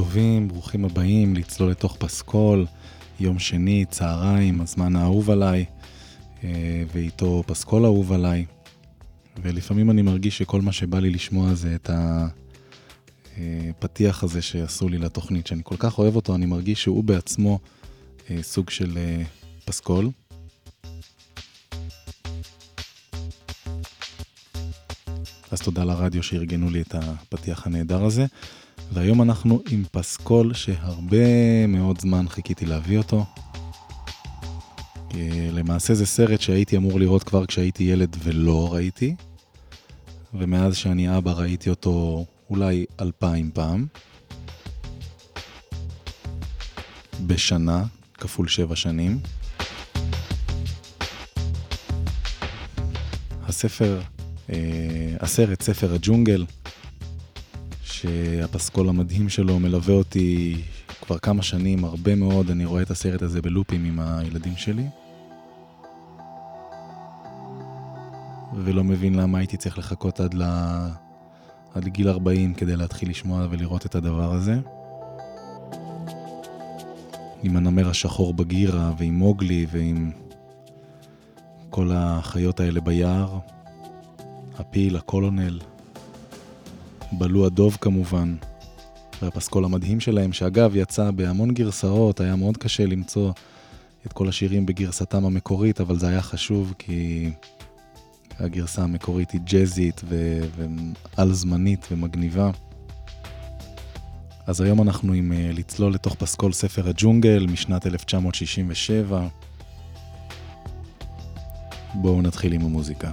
טובים, ברוכים הבאים לצלול לתוך פסקול, יום שני, צהריים, הזמן האהוב עליי, אה, ואיתו פסקול אהוב עליי. ולפעמים אני מרגיש שכל מה שבא לי לשמוע זה את הפתיח הזה שעשו לי לתוכנית, שאני כל כך אוהב אותו, אני מרגיש שהוא בעצמו אה, סוג של אה, פסקול. אז תודה לרדיו שארגנו לי את הפתיח הנהדר הזה. והיום אנחנו עם פסקול שהרבה מאוד זמן חיכיתי להביא אותו. למעשה זה סרט שהייתי אמור לראות כבר כשהייתי ילד ולא ראיתי, ומאז שאני אבא ראיתי אותו אולי אלפיים פעם. בשנה, כפול שבע שנים. הספר, אה, הסרט, ספר הג'ונגל, שהפסקול המדהים שלו מלווה אותי כבר כמה שנים, הרבה מאוד, אני רואה את הסרט הזה בלופים עם הילדים שלי. ולא מבין למה הייתי צריך לחכות עד, ל... עד גיל 40 כדי להתחיל לשמוע ולראות את הדבר הזה. עם הנמר השחור בגירה ועם מוגלי ועם כל החיות האלה ביער, הפיל, הקולונל. בלו הדוב כמובן, והפסקול המדהים שלהם, שאגב יצא בהמון גרסאות, היה מאוד קשה למצוא את כל השירים בגרסתם המקורית, אבל זה היה חשוב כי הגרסה המקורית היא ג'אזית ועל זמנית ומגניבה. אז היום אנחנו עם uh, לצלול לתוך פסקול ספר הג'ונגל משנת 1967. בואו נתחיל עם המוזיקה.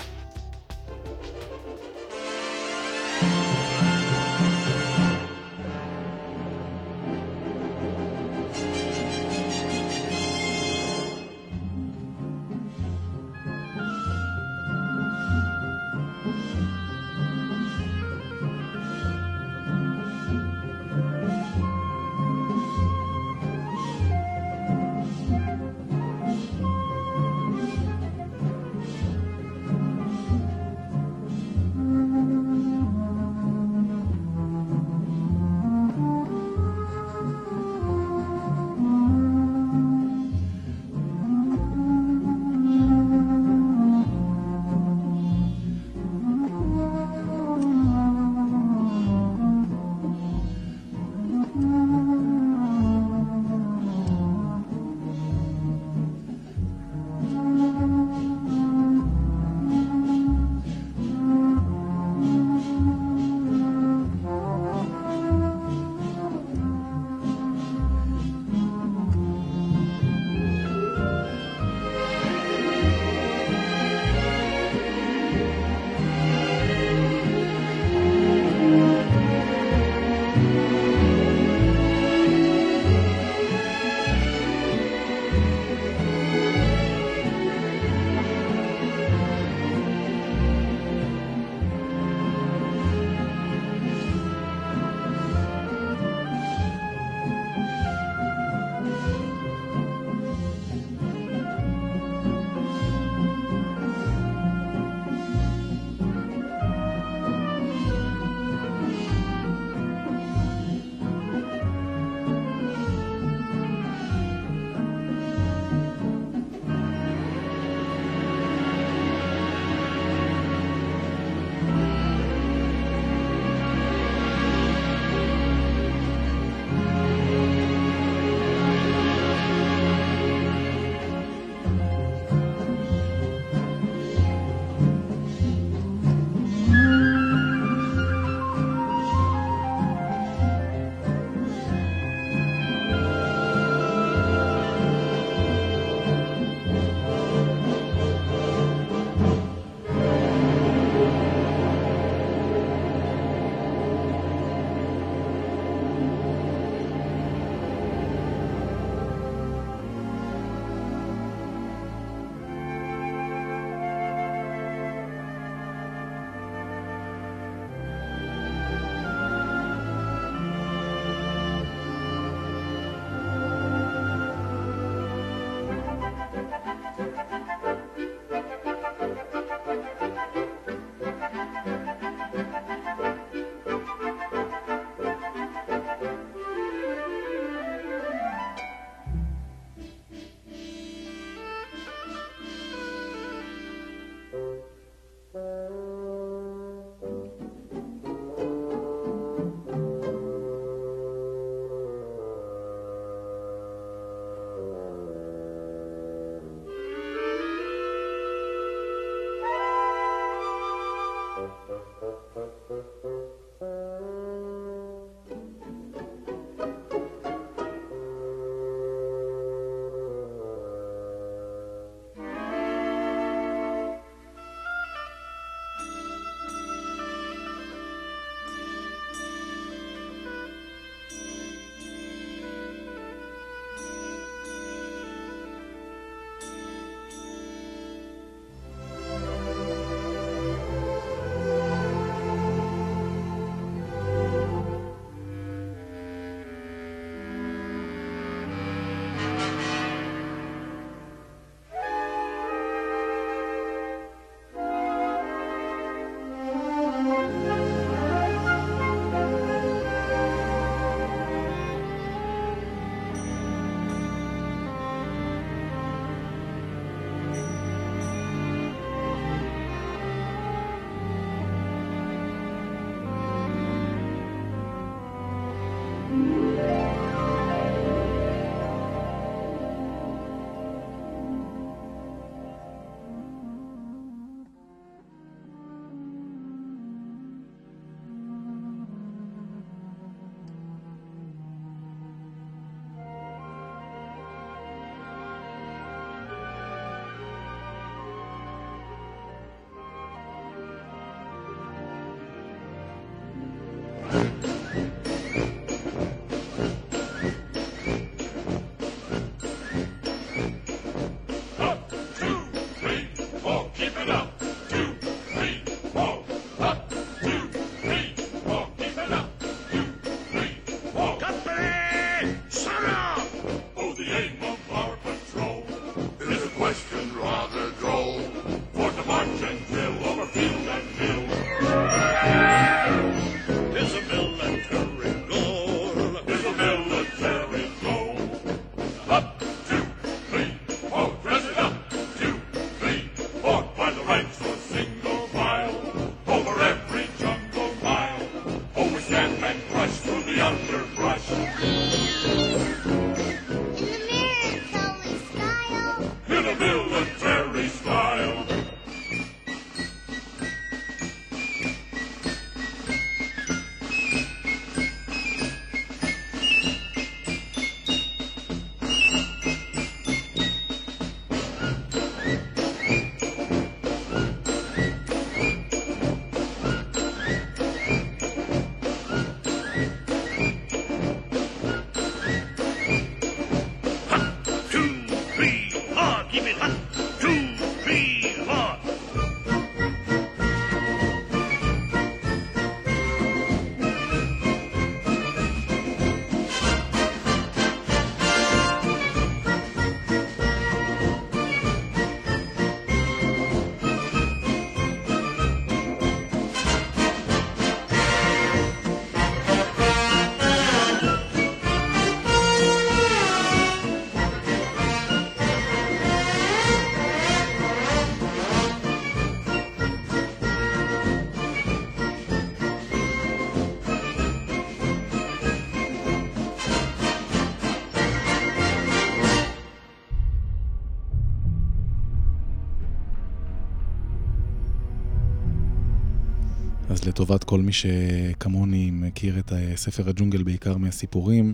לטובת כל מי שכמוני מכיר את אה, ספר הג'ונגל בעיקר מהסיפורים,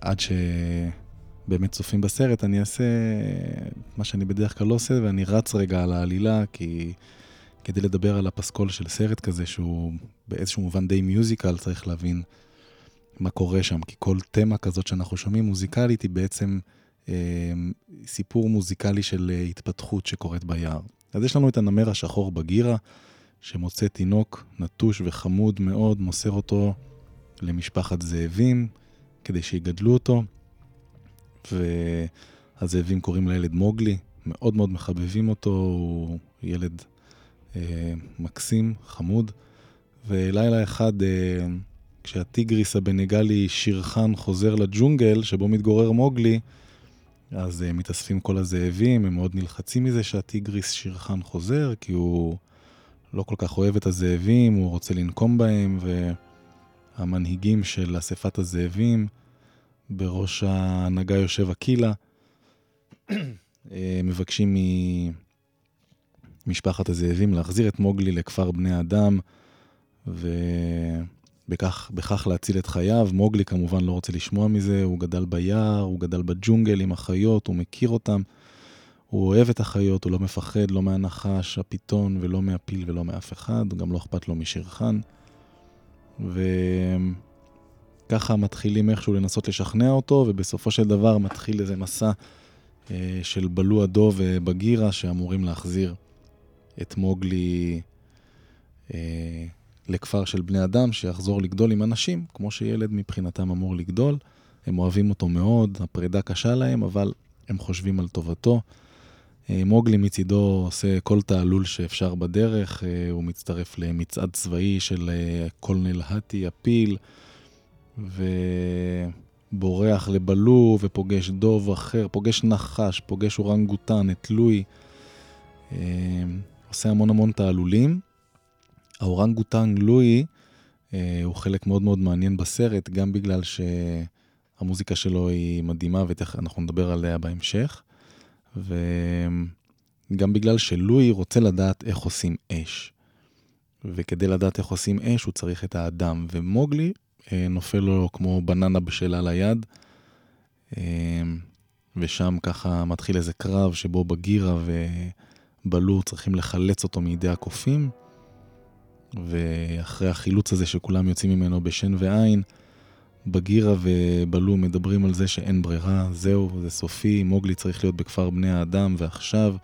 עד שבאמת צופים בסרט, אני אעשה מה שאני בדרך כלל לא עושה, ואני רץ רגע על העלילה, כי כדי לדבר על הפסקול של סרט כזה, שהוא באיזשהו מובן די מיוזיקל, צריך להבין מה קורה שם, כי כל תמה כזאת שאנחנו שומעים מוזיקלית היא בעצם אה, סיפור מוזיקלי של אה, התפתחות שקורית ביער. אז יש לנו את הנמר השחור בגירה, שמוצא תינוק נטוש וחמוד מאוד, מוסר אותו למשפחת זאבים כדי שיגדלו אותו, והזאבים קוראים לילד מוגלי, מאוד מאוד מחבבים אותו, הוא ילד אה, מקסים, חמוד, ולילה אחד, אה, כשהטיגריס הבנגלי שירחן חוזר לג'ונגל שבו מתגורר מוגלי, אז אה, מתאספים כל הזאבים, הם מאוד נלחצים מזה שהטיגריס שירחן חוזר, כי הוא לא כל כך אוהב את הזאבים, הוא רוצה לנקום בהם, והמנהיגים של אספת הזאבים, בראש ההנהגה יושב אקילה, אה, מבקשים ממשפחת הזאבים להחזיר את מוגלי לכפר בני אדם, ובכך בכך להציל את חייו. מוגלי כמובן לא רוצה לשמוע מזה, הוא גדל ביער, הוא גדל בג'ונגל עם החיות, הוא מכיר אותם. הוא אוהב את החיות, הוא לא מפחד, לא מהנחש, הפיתון, ולא מהפיל ולא מאף אחד, גם לא אכפת לו משרחן. וככה מתחילים איכשהו לנסות לשכנע אותו, ובסופו של דבר מתחיל איזה מסע אה, של בלו הדוב ובגירה שאמורים להחזיר את מוגלי אה, לכפר של בני אדם, שיחזור לגדול עם אנשים, כמו שילד מבחינתם אמור לגדול. הם אוהבים אותו מאוד, הפרידה קשה להם, אבל הם חושבים על טובתו. אה, מוגלי מצידו עושה כל תעלול שאפשר בדרך, אה, הוא מצטרף למצעד צבאי של אה, קולנל האטי, הפיל, ובורח לבלו ופוגש דוב אחר, פוגש נחש, פוגש אורנגוטן, את לואי, עושה המון המון תעלולים. האורנגוטן לואי הוא חלק מאוד מאוד מעניין בסרט, גם בגלל שהמוזיקה שלו היא מדהימה ואנחנו נדבר עליה בהמשך. וגם בגלל שלואי רוצה לדעת איך עושים אש. וכדי לדעת איך עושים אש הוא צריך את האדם, ומוגלי אה, נופל לו כמו בננה בשלה ליד, אה, ושם ככה מתחיל איזה קרב שבו בגירה ובלו צריכים לחלץ אותו מידי הקופים, ואחרי החילוץ הזה שכולם יוצאים ממנו בשן ועין, בגירה ובלו מדברים על זה שאין ברירה, זהו, זה סופי, מוגלי צריך להיות בכפר בני האדם ועכשיו.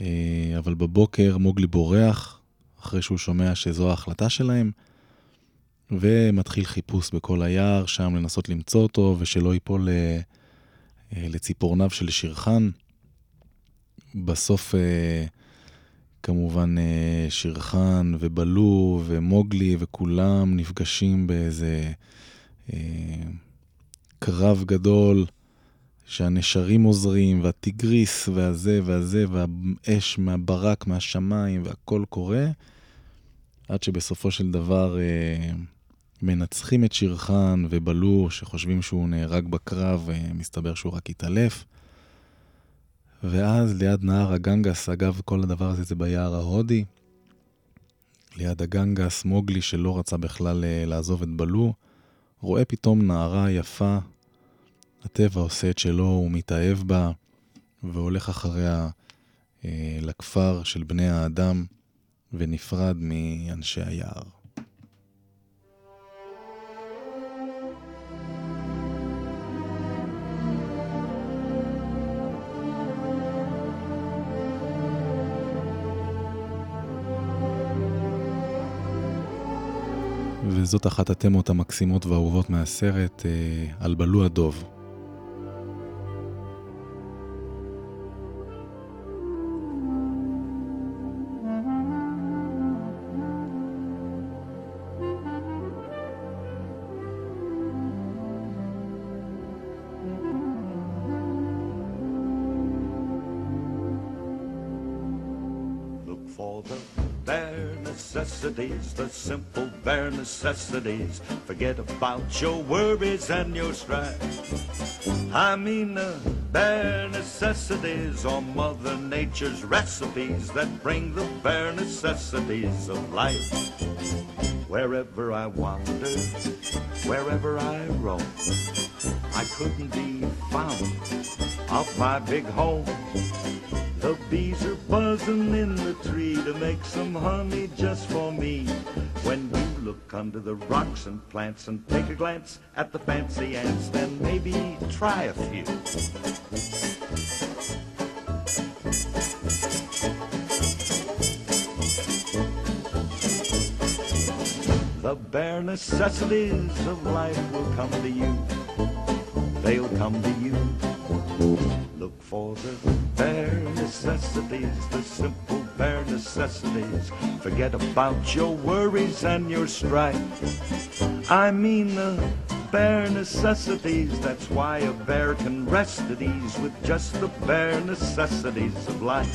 אה, אבל בבוקר מוגלי בורח, אחרי שהוא שומע שזו ההחלטה שלהם, ומתחיל חיפוש בכל היער, שם לנסות למצוא אותו, ושלא ייפול אה, לציפורניו של שירחן. בסוף אה, כמובן שירחן ובלו ומוגלי וכולם נפגשים באיזה קרב גדול, שהנשרים עוזרים, והטיגריס, והזה והזה, והאש מהברק, מהשמיים, והכל קורה, עד שבסופו של דבר אה, מנצחים את שירחן ובלו, שחושבים שהוא נהרג בקרב, אה, מסתבר שהוא רק התעלף. ואז ליד נהר הגנגס, אגב, כל הדבר הזה זה ביער ההודי, ליד הגנגס, מוגלי שלא רצה בכלל אה, לעזוב את בלו, רואה פתאום נערה יפה, הטבע עושה את שלו, הוא מתאהב בה, והולך אחריה אה, לכפר של בני האדם, ונפרד מאנשי היער. וזאת אחת התמות המקסימות והאהובות מהסרט אה, על בלו הדוב. Necessities. Forget about your worries and your strife. I mean the bare necessities or Mother Nature's recipes that bring the bare necessities of life. Wherever I wander, wherever I roam, I couldn't be found off my big home. The bees are buzzing in the tree to make some honey just for me. When look under the rocks and plants and take a glance at the fancy ants, then maybe try a few. The bare necessities of life will come to you. They'll come to you. Look for the bare necessities, the simple necessities. Forget about your worries and your strife. I mean the bare necessities. That's why a bear can rest at ease with just the bare necessities of life.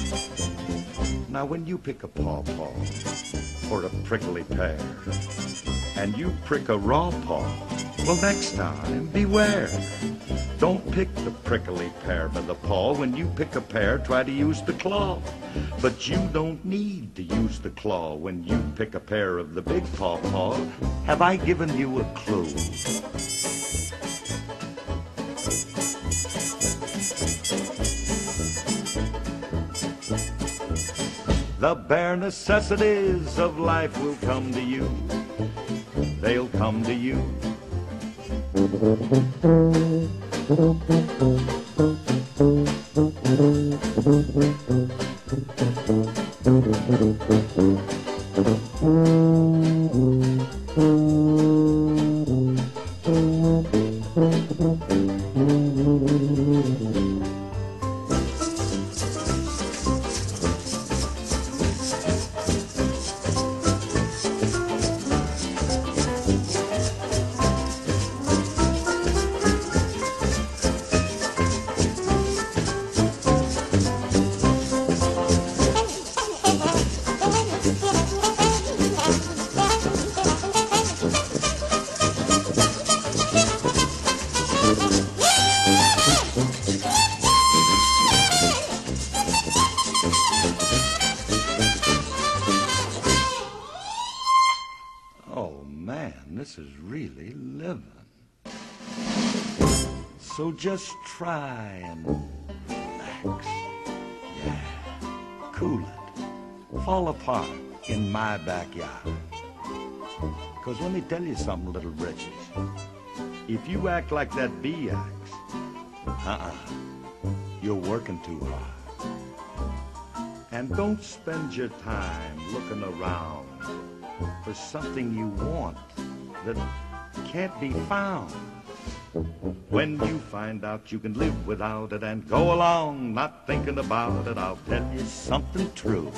Now, when you pick a pawpaw or a prickly pear, and you prick a raw paw, well, next time, beware. Don't pick the prickly pear by the paw. When you pick a pear, try to use the claw. But you don't need to use the claw when you pick a pear of the big paw paw. Have I given you a clue? The bare necessities of life will come to you. They'll come to you. Fall apart in my backyard. Because let me tell you something, little britches. If you act like that bee acts, uh-uh, you're working too hard. And don't spend your time looking around for something you want that can't be found. When you find out you can live without it and go along not thinking about it, I'll tell you something true.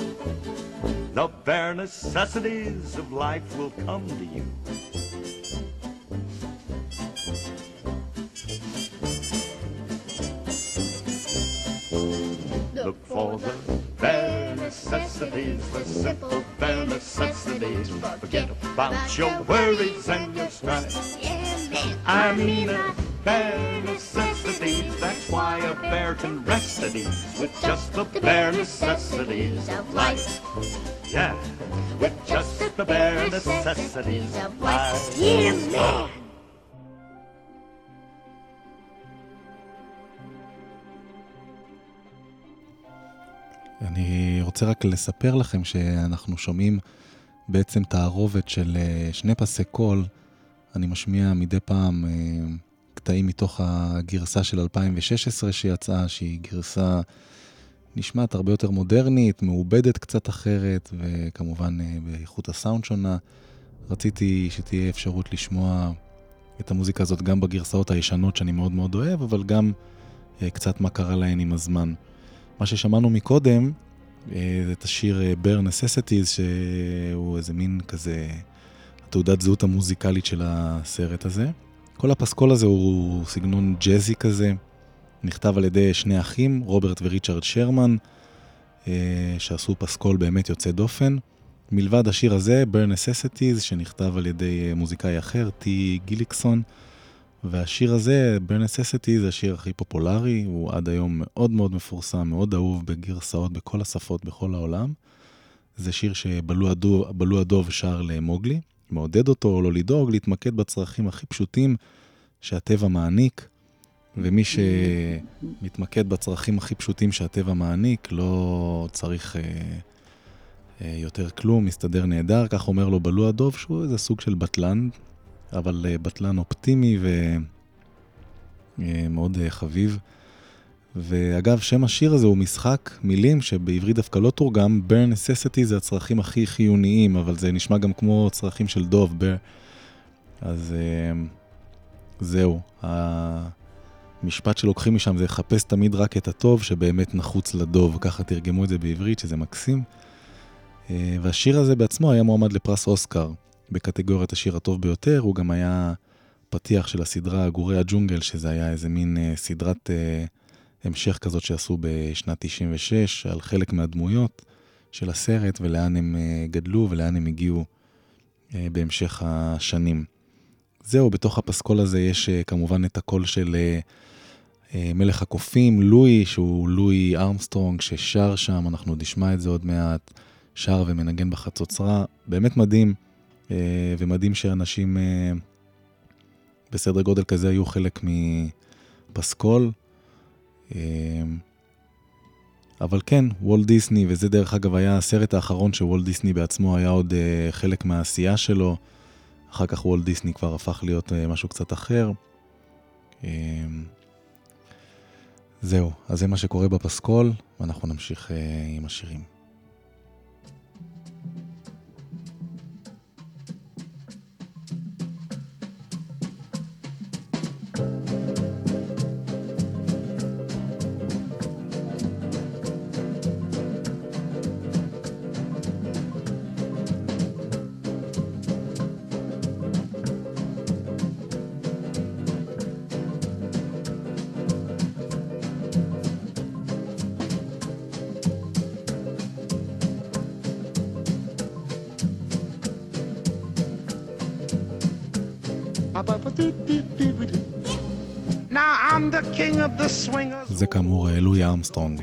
The bare necessities of life will come to you. Look for the bare necessities, the simple bare necessities. Forget about your worries and your strife. I mean the bare necessities, that's why a bear can rest at ease with just the bare necessities of life. Yeah, with just the bare necessities of life. Yeah, man. אני רוצה רק לספר לכם שאנחנו שומעים בעצם תערובת של אה, שני פסי קול. אני משמיע מדי פעם אה, קטעים מתוך הגרסה של 2016 שיצאה, שהיא גרסה נשמעת הרבה יותר מודרנית, מעובדת קצת אחרת, וכמובן אה, באיכות הסאונד שונה. רציתי שתהיה אפשרות לשמוע את המוזיקה הזאת גם בגרסאות הישנות שאני מאוד מאוד אוהב, אבל גם קצת מה קרה להן עם הזמן. מה ששמענו מקודם, אה, את השיר אה, Bare Necessities, שהוא איזה מין כזה, תעודת זהות המוזיקלית של הסרט הזה. כל הפסקול הזה הוא סגנון ג'אזי כזה, נכתב על ידי שני אחים, רוברט וריצ'רד שרמן, אה, שעשו פסקול באמת יוצא דופן. מלבד השיר הזה, Bare Necessities, שנכתב על ידי מוזיקאי אחר, טי גיליקסון, והשיר הזה, Bare Necessity, זה השיר הכי פופולרי, הוא עד היום מאוד מאוד מפורסם, מאוד אהוב בגרסאות בכל השפות בכל העולם. זה שיר שבלו הדוב שר למוגלי, מעודד אותו לא לדאוג, להתמקד בצרכים הכי פשוטים שהטבע מעניק, ומי שמתמקד בצרכים הכי פשוטים שהטבע מעניק, לא צריך אה, אה, יותר כלום, מסתדר נהדר, כך אומר לו בלו הדוב, שהוא איזה סוג של בטלן, אבל אה, בטלן אופטימי ומאוד אה, אה, חביב. ואגב, שם השיר הזה הוא משחק מילים שבעברית דווקא לא תורגם, bare necessity זה הצרכים הכי חיוניים, אבל זה נשמע גם כמו צרכים של דוב, bare. אז זהו, המשפט שלוקחים משם זה לחפש תמיד רק את הטוב שבאמת נחוץ לדוב, ככה תרגמו את זה בעברית, שזה מקסים. והשיר הזה בעצמו היה מועמד לפרס אוסקר. בקטגוריית השיר הטוב ביותר, הוא גם היה פתיח של הסדרה גורי הג'ונגל, שזה היה איזה מין אה, סדרת אה, המשך כזאת שעשו בשנת 96 על חלק מהדמויות של הסרט ולאן הם אה, גדלו ולאן הם הגיעו אה, בהמשך השנים. זהו, בתוך הפסקול הזה יש אה, כמובן את הקול של מלך הקופים, לואי, שהוא לואי ארמסטרונג, ששר שם, אנחנו נשמע את זה עוד מעט, שר ומנגן בחצוצרה, באמת מדהים. ומדהים שאנשים בסדר גודל כזה היו חלק מפסקול. אה, אבל כן, וולט דיסני, וזה דרך אגב היה הסרט האחרון שוולט דיסני בעצמו היה עוד חלק מהעשייה שלו. אחר כך וולט דיסני כבר הפך להיות משהו קצת אחר. זהו, אז זה מה שקורה בפסקול, ואנחנו נמשיך עם השירים. Armstrong.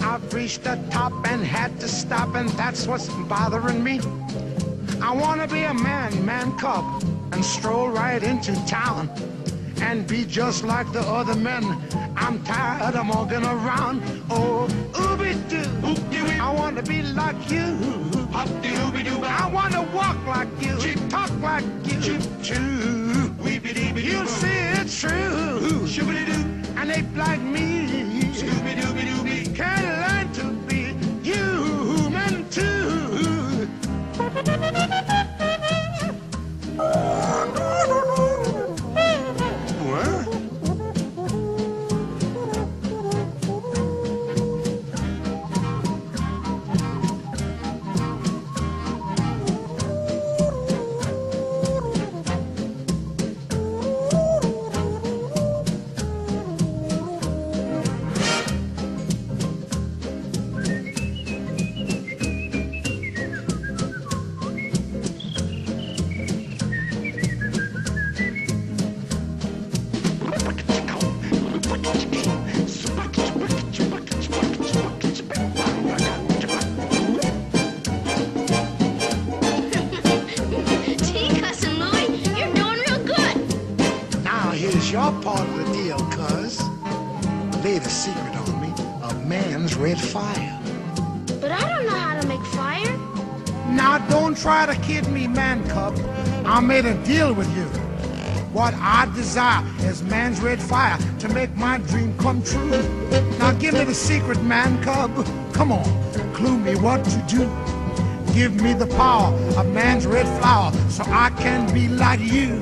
I've reached the top and had to stop, and that's what's bothering me. I want to be a man, man cub, and stroll right into town and be just like the other men. I'm tired of walking around. Oh, ooby doo, I want to be like you. I want to walk like you, talk like you. You'll see it's true. Made a deal with you. What I desire is man's red fire to make my dream come true. Now give me the secret, man cub. Come on, clue me what to do. Give me the power of man's red flower so I can be like you.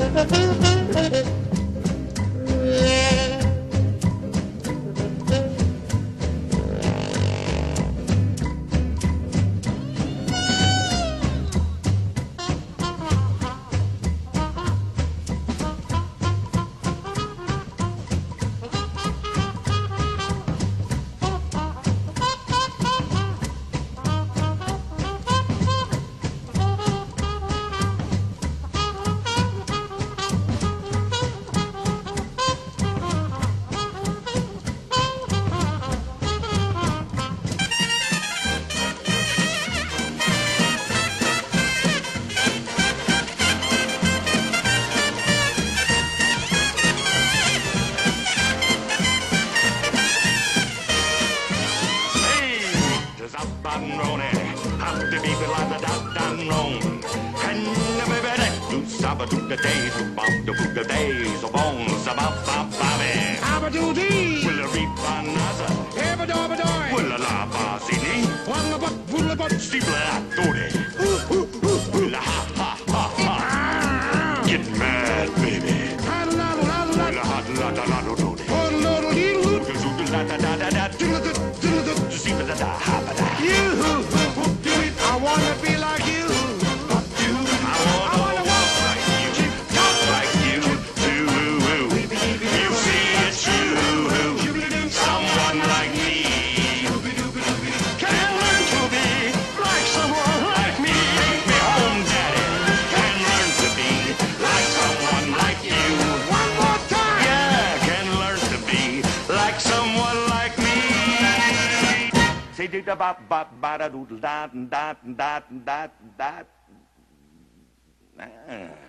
the days of bones about Bob Bobby. Abadoo-dee! Will a reap on Naza? Will a la-ba-zini? Wanga-but, wula-but, steebler-doody! Da ba ba ba da doodle da da da da da. Ah.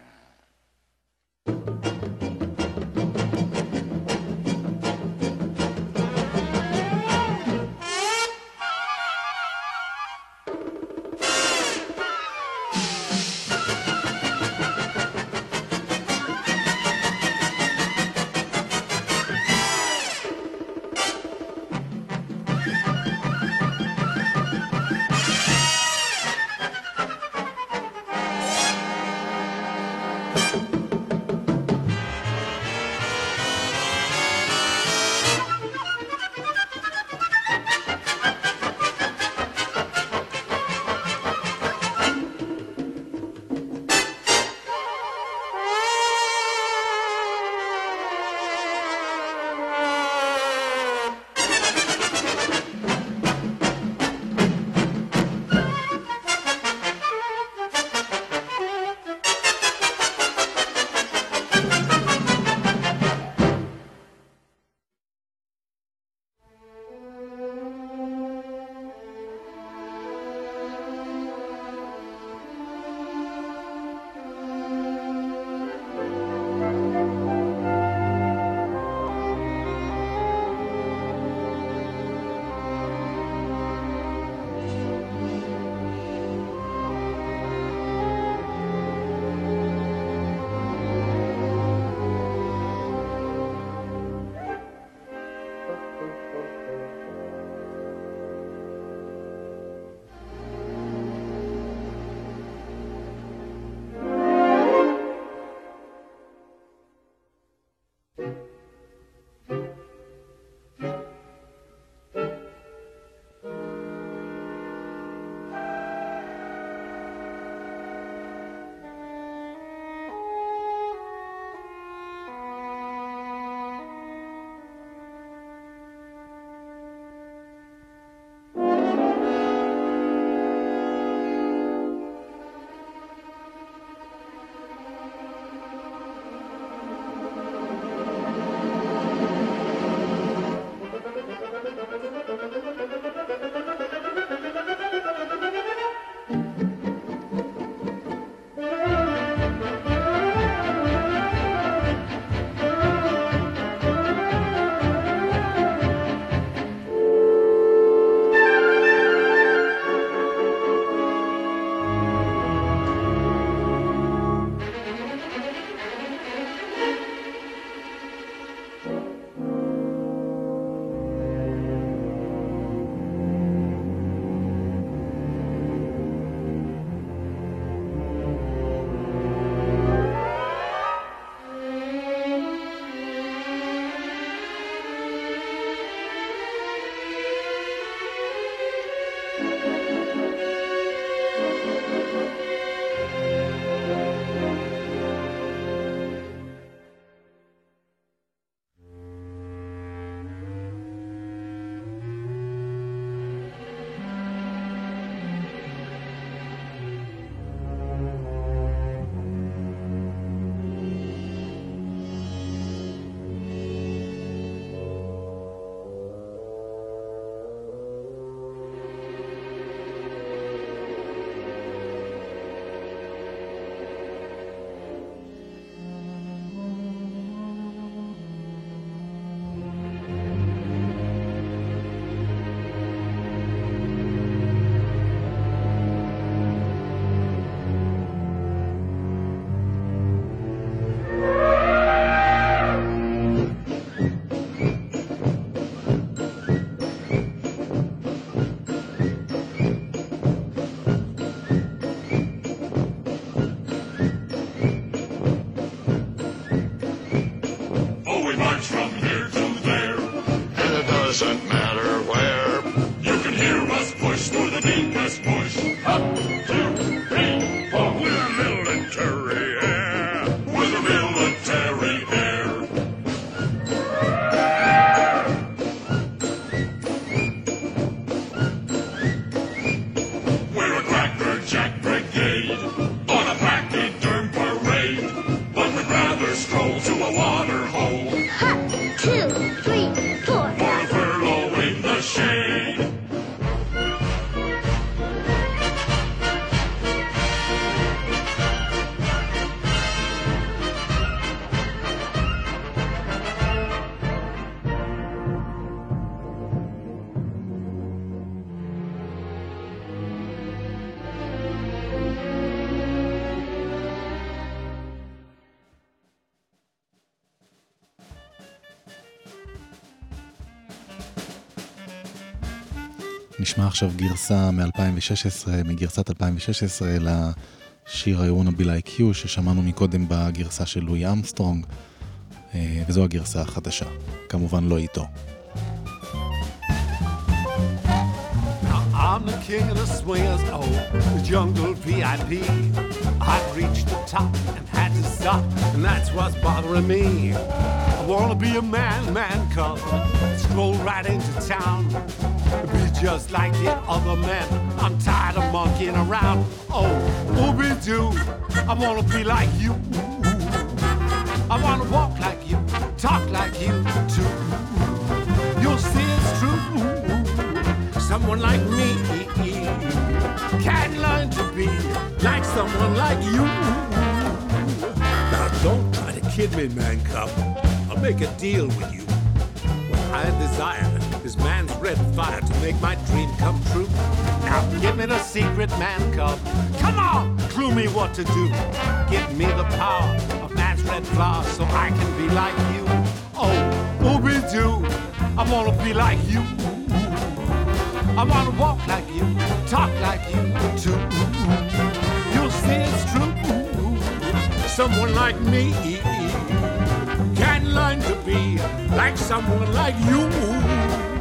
נשמע עכשיו גרסה מ-2016, מגרסת 2016 לשיר I wanna be like you ששמענו מקודם בגרסה של לואי אמסטרונג, אה, וזו הגרסה החדשה, כמובן לא איתו. I'm the king of the swingers, oh, the jungle VIP. I've reached the top and had to stop, and that's what's bothering me. I wanna be a man, man cub, stroll right into town, just like the other men. I'm tired of monkeying around. Oh, ooby doo, I wanna be like you. I wanna walk like you, talk like you too. You'll see it's true. Someone like me can learn to be like someone like you. Now don't try to kid me, man cub. I'll make a deal with you. What I desire man's red fire to make my dream come true. Now give me the secret, man cub. Come on, clue me what to do. Give me the power of man's red flower so I can be like you. Oh, ooby doo, I wanna be like you. I wanna walk like you, talk like you too. You'll see it's true. Someone like me can learn to be like someone like you.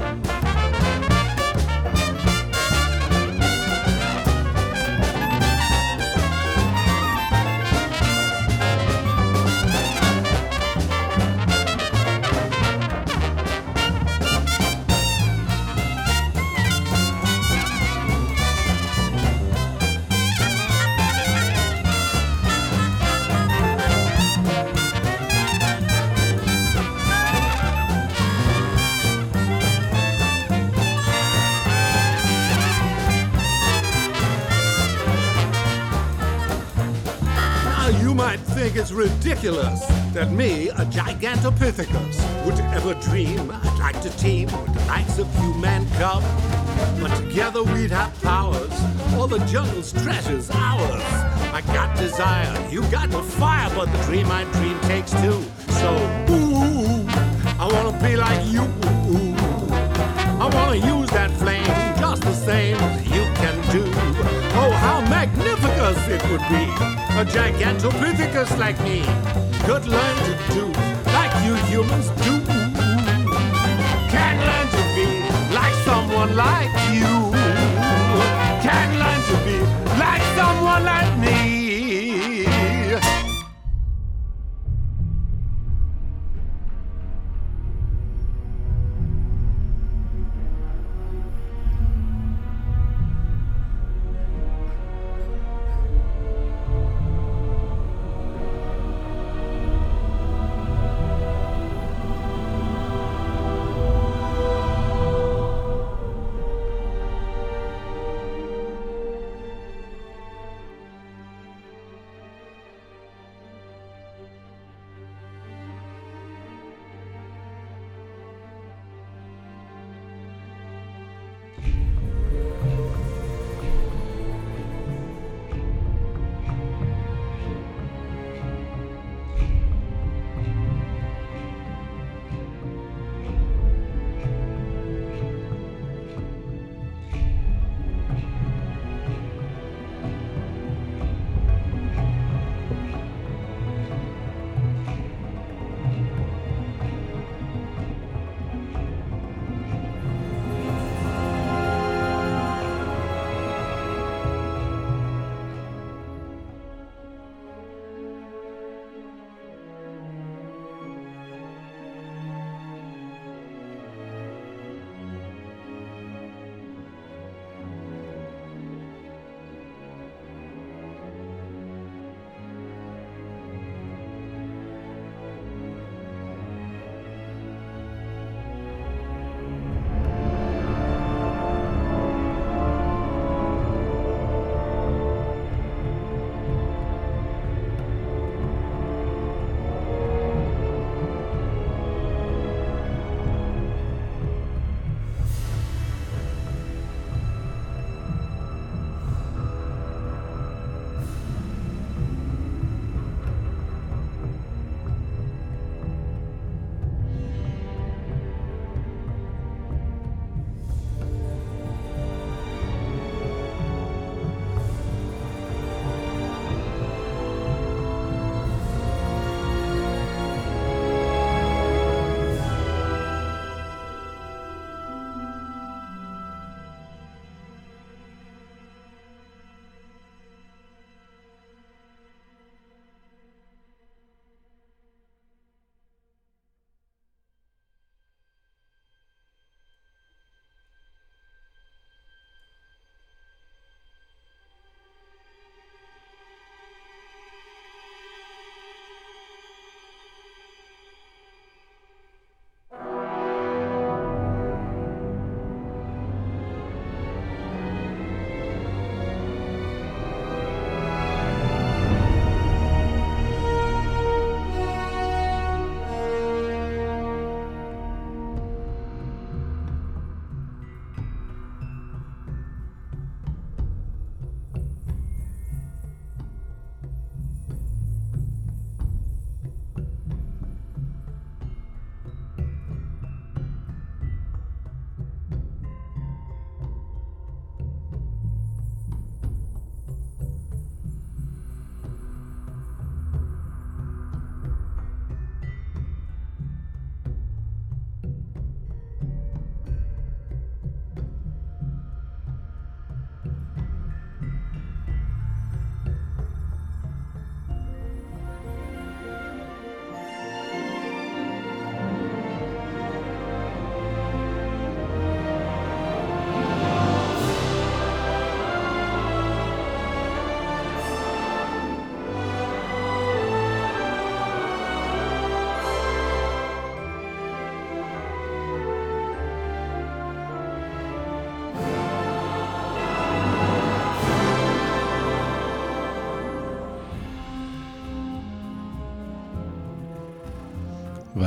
Ridiculous that me, a Gigantopithecus, would ever dream I'd like to team with the likes of you man cub. But together we'd have powers, all the jungle's treasures ours. I got desire, you got the fire, but the dream I dream takes two. So, ooh, I wanna be like you. I wanna use that flame just the same as you can do. Oh, how magnificent it would be! A gigantopithecus like me could learn to do like you humans do. Can learn to be like someone like you. Can learn to be like someone like me.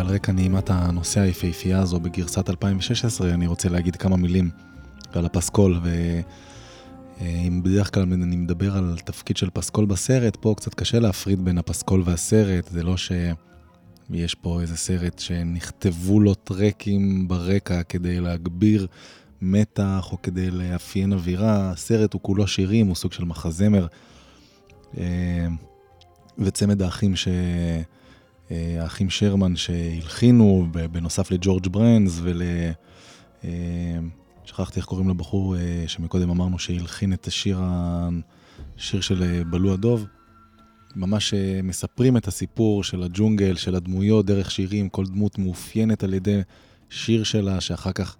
ועל רקע נעימת הנושא היפהפייה הזו בגרסת 2016, אני רוצה להגיד כמה מילים על הפסקול, ואם בדרך כלל אני מדבר על תפקיד של פסקול בסרט, פה קצת קשה להפריד בין הפסקול והסרט, זה לא שיש פה איזה סרט שנכתבו לו טרקים ברקע כדי להגביר מתח או כדי לאפיין אווירה, הסרט הוא כולו שירים, הוא סוג של מחזמר. אה, וצמד האחים ש... אה, האחים שרמן שהלחינו, בנוסף לג'ורג' ברנס ול... אה, שכחתי איך קוראים לבחור שמקודם אמרנו שהלחין את השיר, השיר של בלו הדוב. ממש מספרים את הסיפור של הג'ונגל, של הדמויות, דרך שירים, כל דמות מאופיינת על ידי שיר שלה, שאחר כך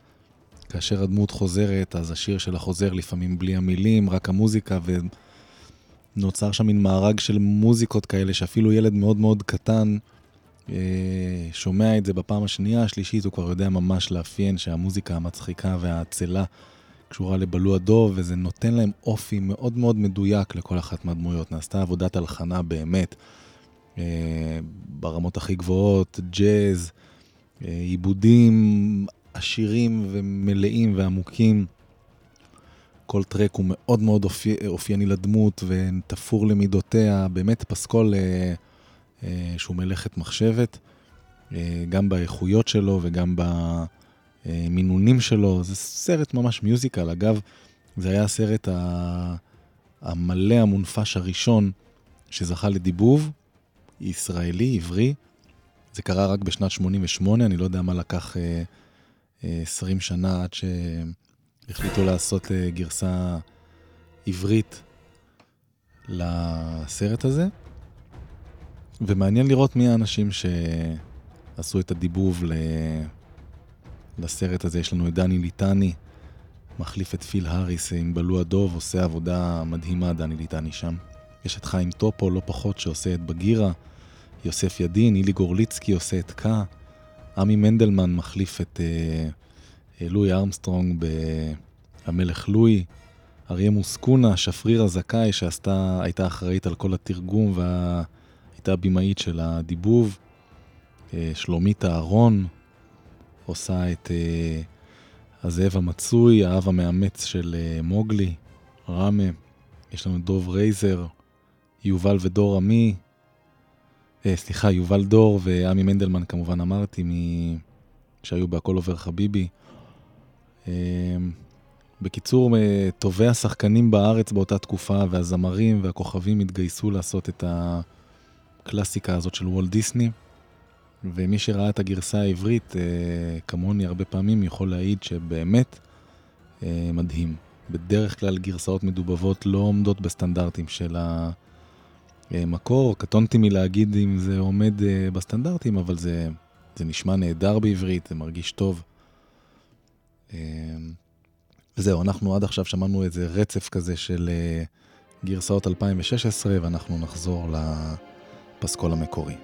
כאשר הדמות חוזרת, אז השיר שלה חוזר לפעמים בלי המילים, רק המוזיקה, ונוצר שם מין מארג של מוזיקות כאלה, שאפילו ילד מאוד מאוד קטן אה, שומע את זה בפעם השנייה, השלישית, הוא כבר יודע ממש לאפיין שהמוזיקה המצחיקה והעצלה קשורה לבלו הדוב, וזה נותן להם אופי מאוד מאוד מדויק לכל אחת מהדמויות. נעשתה עבודת הלחנה באמת, אה, ברמות הכי גבוהות, ג'אז, אה, עיבודים עשירים ומלאים ועמוקים. כל טרק הוא מאוד מאוד אופי, אופייני לדמות ותפור למידותיה, באמת פסקול אה, אה, שהוא מלאכת מחשבת, אה, גם באיכויות שלו וגם במינונים שלו. זה סרט ממש מיוזיקל. אגב, זה היה הסרט. המלא המונפש הראשון שזכה לדיבוב, ישראלי, עברי. זה קרה רק בשנת 88, אני לא יודע מה לקח... אה, 20 שנה עד שהחליטו לעשות אה, גרסה עברית לסרט הזה. ומעניין לראות מי האנשים שעשו את הדיבוב לסרט הזה. יש לנו את דני ליטני, מחליף את פיל האריס עם בלו הדוב, עושה עבודה מדהימה, דני ליטני שם. יש את חיים טופו, לא פחות, שעושה את בגירה. יוסף ידין, אילי גורליצקי עושה את קה. עמי מנדלמן מחליף את אה, אה, לואי ארמסטרונג ב"המלך לואי", אריה מוסקונה, שפרירה זכאי, שהייתה אחראית על כל התרגום והייתה במאית של הדיבוב, אה, שלומית אהרון עושה את אה, הזאב המצוי, האב המאמץ של אה, מוגלי, ראמה, יש לנו דוב רייזר, יובל ודור עמי, סליחה, יובל דור ועמי מנדלמן כמובן אמרתי, מ... שהיו בהכל עובר חביבי. בקיצור, טובי השחקנים בארץ באותה תקופה והזמרים והכוכבים התגייסו לעשות את הקלאסיקה הזאת של וולט דיסני. ומי שראה את הגרסה העברית, כמוני הרבה פעמים, יכול להעיד שבאמת מדהים. בדרך כלל גרסאות מדובבות לא עומדות בסטנדרטים של ה... אה, מקור, קטונתי מלהגיד אם זה עומד אה, בסטנדרטים, אבל זה, זה נשמע נהדר בעברית, זה מרגיש טוב. אה, וזהו, אנחנו עד עכשיו שמענו איזה רצף כזה של גרסאות 2016, ואנחנו נחזור לפסקול המקורי.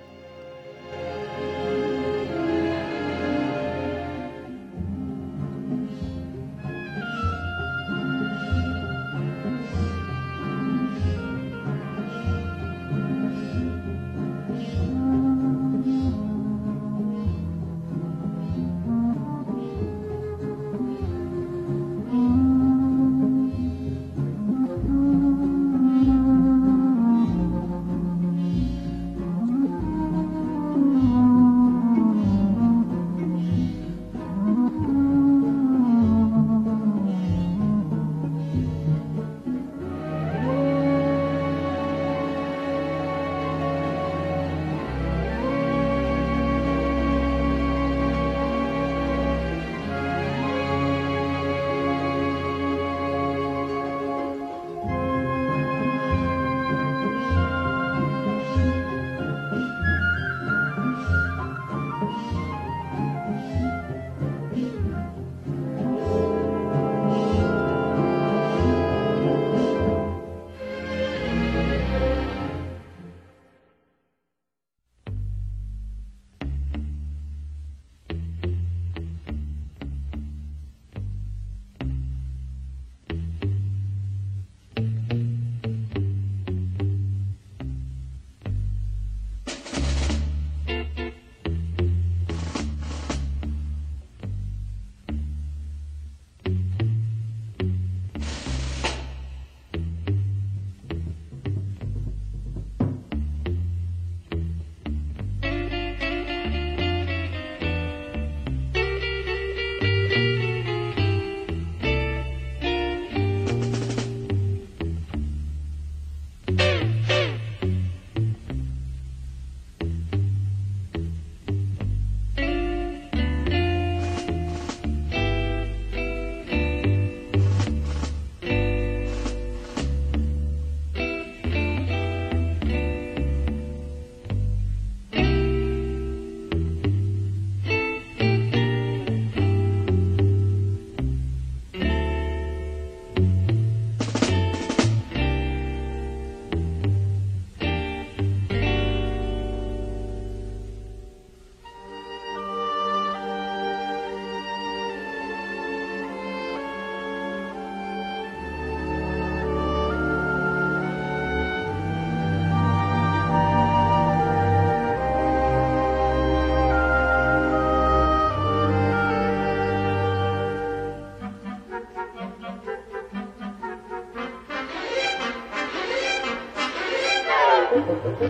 ど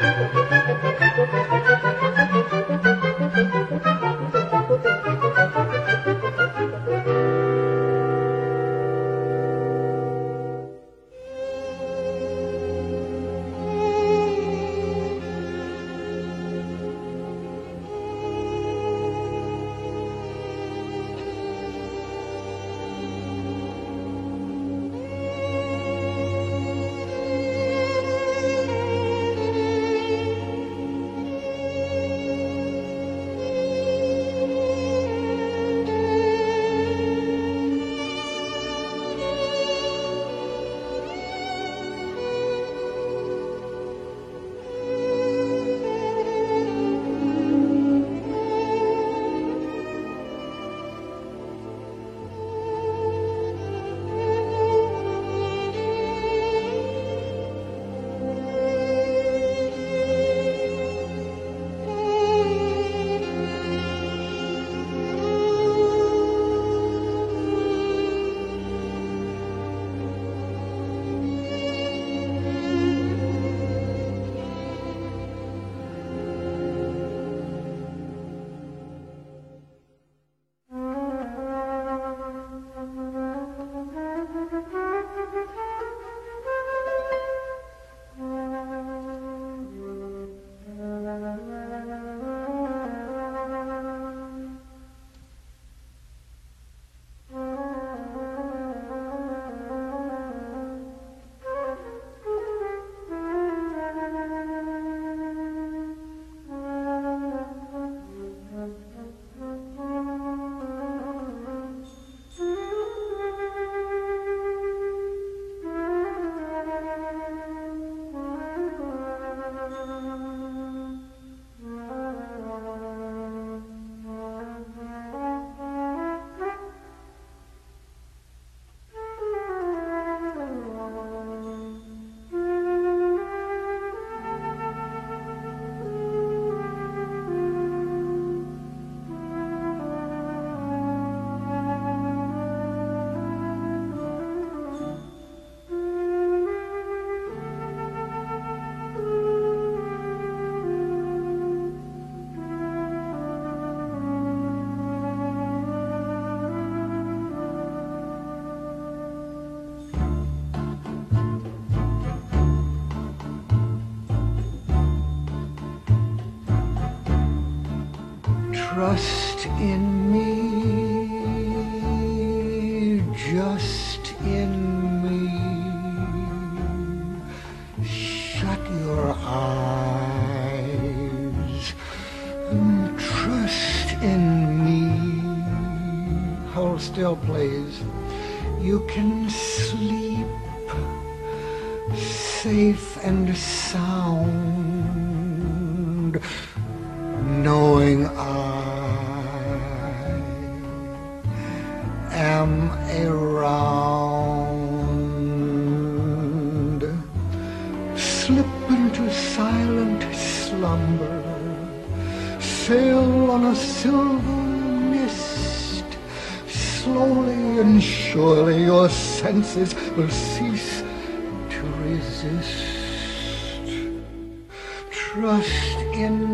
こ? Trust in me, just in me. Shut your eyes and trust in me. Hold still, please. You can sleep safe and sound knowing I am around. Slip into silent slumber, sail on a silver mist. Slowly and surely your senses will cease to resist. Trust in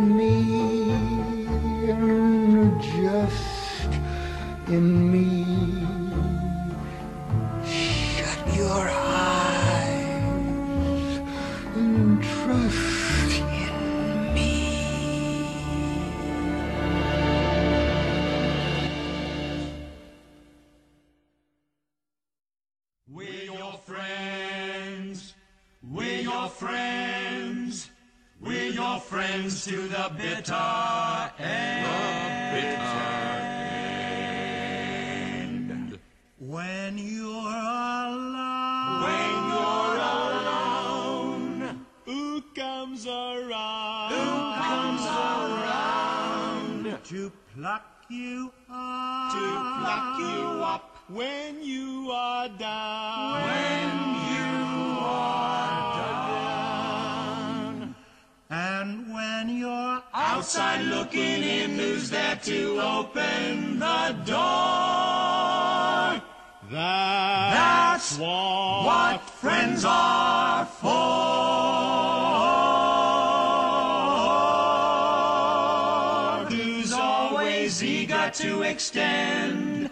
what friends are for. who's always eager to extend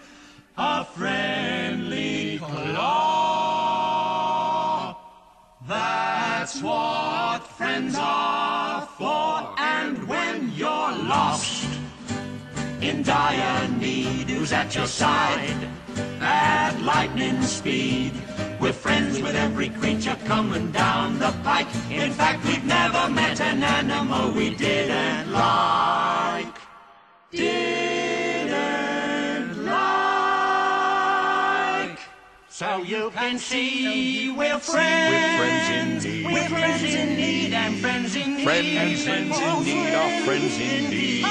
a friendly claw. That's what friends are for, and when you're lost in dire need, who's at your side at lightning speed? We're friends with every creature coming down the pike. In fact, we've never met an animal we didn't like. Didn't like. So you can see we're friends. We're friends in need and friends in need. Friends, friends in need are friends in need.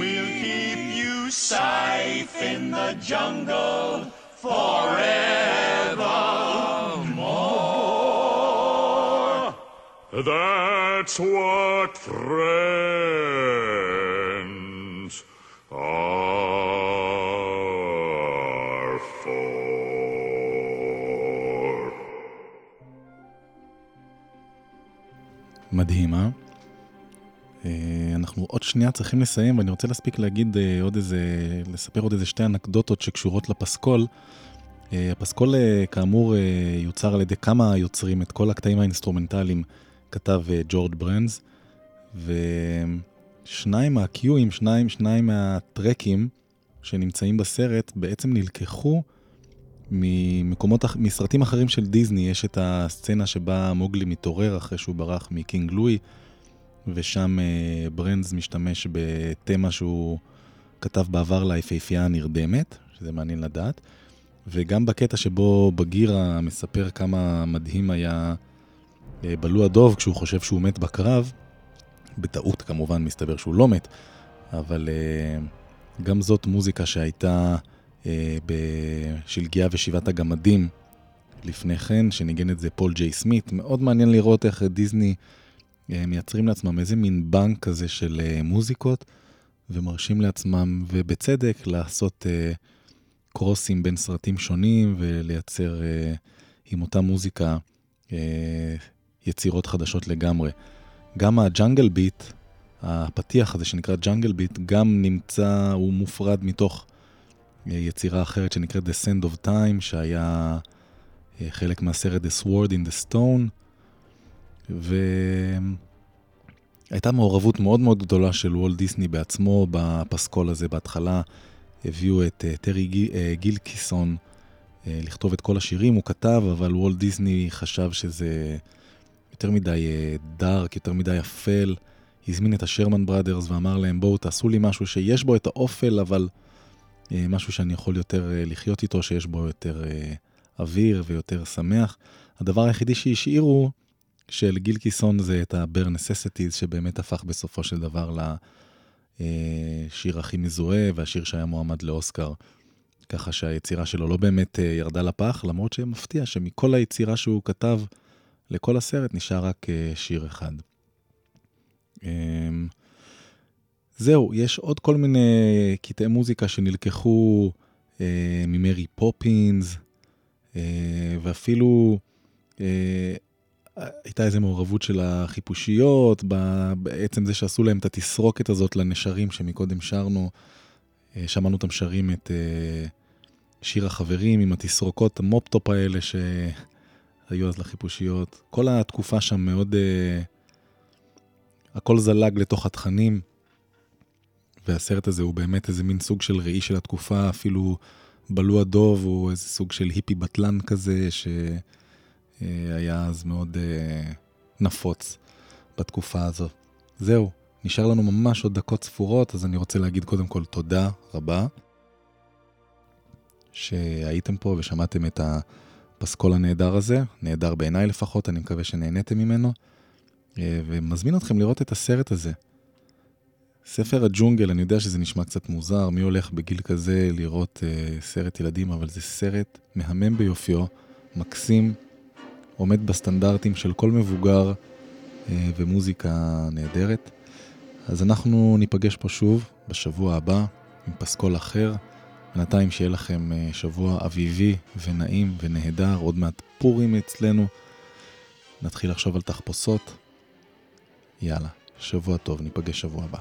We'll keep you safe in the jungle forevermore. That's what friends are for. מדהים, אה? אנחנו עוד שנייה צריכים לסיים, ואני רוצה להספיק להגיד אה, עוד איזה, לספר עוד איזה שתי אנקדוטות שקשורות לפסקול. אה, הפסקול, אה, כאמור, יוצר על ידי כמה יוצרים, את כל הקטעים האינסטרומנטליים כתב ג'ורג' ברנז, ושניים מה cue ים, שניים, שניים מהטרקים שנמצאים בסרט, בעצם נלקחו ממקומות, מסרטים אחרים של דיסני. יש את הסצנה שבה מוגלי מתעורר אחרי שהוא ברח מקינג לואי, ושם אה, ברנז משתמש בתמה שהוא כתב בעבר ליפהפייה הנרדמת, שזה מעניין לדעת. וגם בקטע שבו בגירה מספר כמה מדהים היה אה, בלו הדוב כשהוא חושב שהוא מת בקרב, בטעות כמובן מסתבר שהוא לא מת, אבל אה, גם זאת מוזיקה שהייתה בשלגיה ושבעת הגמדים לפני כן, שניגן את זה פול ג'יי סמית. מאוד מעניין לראות איך דיסני מייצרים לעצמם איזה מין בנק כזה של אה, מוזיקות, ומרשים לעצמם, ובצדק, לעשות אה, קרוסים בין סרטים שונים ולייצר אה, עם אותה מוזיקה אה, יצירות חדשות לגמרי. גם הג'אנגל ביט, הפתיח הזה שנקרא ג'אנגל ביט, גם נמצא, הוא מופרד מתוך אה, יצירה אחרת שנקראת The Sand of Time, שהיה אה, חלק מהסרט The Sword in the Stone, והייתה מעורבות מאוד מאוד גדולה של וולט דיסני בעצמו בפסקול הזה בהתחלה. הביאו את אה, טרי גיל- אה, גילקיסון אה, לכתוב את כל השירים, הוא כתב, אבל וולט דיסני חשב שזה יותר מדי דארק, יותר מדי אפל. הזמין את השרמן בראדרס ואמר להם, בואו תעשו לי משהו שיש בו את האופל, אבל משהו שאני יכול יותר לחיות איתו, שיש בו יותר אוויר ויותר שמח. הדבר היחידי שהשאירו של גילקיסון זה את ה-bare necessities, שבאמת הפך בסופו של דבר לשיר הכי מזוהה, והשיר שהיה מועמד לאוסקר. ככה שהיצירה שלו לא באמת אה, ירדה לפח, למרות שמפתיע שמכל היצירה שהוא כתב לכל הסרט נשאר רק אה, שיר אחד. אמ, זהו, יש עוד כל מיני קטעי מוזיקה שנלקחו אה, ממרי פופינס, אה, ואפילו אה, הייתה איזו מעורבות של החיפושיות, בעצם זה שעשו להם את התסרוקת הזאת לנשרים שמקודם שרנו, אה, שמענו אותם שרים את אה, שיר החברים עם התסרוקות, המופטופ האלה שהיו אז לחיפושיות. כל התקופה שם מאוד... אה, הכל זלג לתוך התכנים, והסרט הזה הוא באמת איזה מין סוג של ראי של התקופה, אפילו בלו הדוב הוא איזה סוג של היפי בטלן כזה, שהיה אז מאוד אה, נפוץ בתקופה הזו. זהו, נשאר לנו ממש עוד דקות ספורות, אז אני רוצה להגיד קודם כל תודה רבה שהייתם פה ושמעתם את הפסקול הנהדר הזה, נהדר בעיניי לפחות, אני מקווה שנהניתם ממנו. אה, ומזמין אתכם לראות את הסרט הזה. ספר הג'ונגל, אני יודע שזה נשמע קצת מוזר, מי הולך בגיל כזה לראות uh, סרט ילדים, אבל זה סרט מהמם ביופיו, מקסים, עומד בסטנדרטים של כל מבוגר uh, ומוזיקה נהדרת. אז אנחנו ניפגש פה שוב בשבוע הבא עם פסקול אחר. בינתיים שיהיה לכם uh, שבוע אביבי ונעים ונהדר, עוד מעט פורים אצלנו. נתחיל לחשוב על תחפושות. יאללה, שבוע טוב, ניפגש שבוע הבא.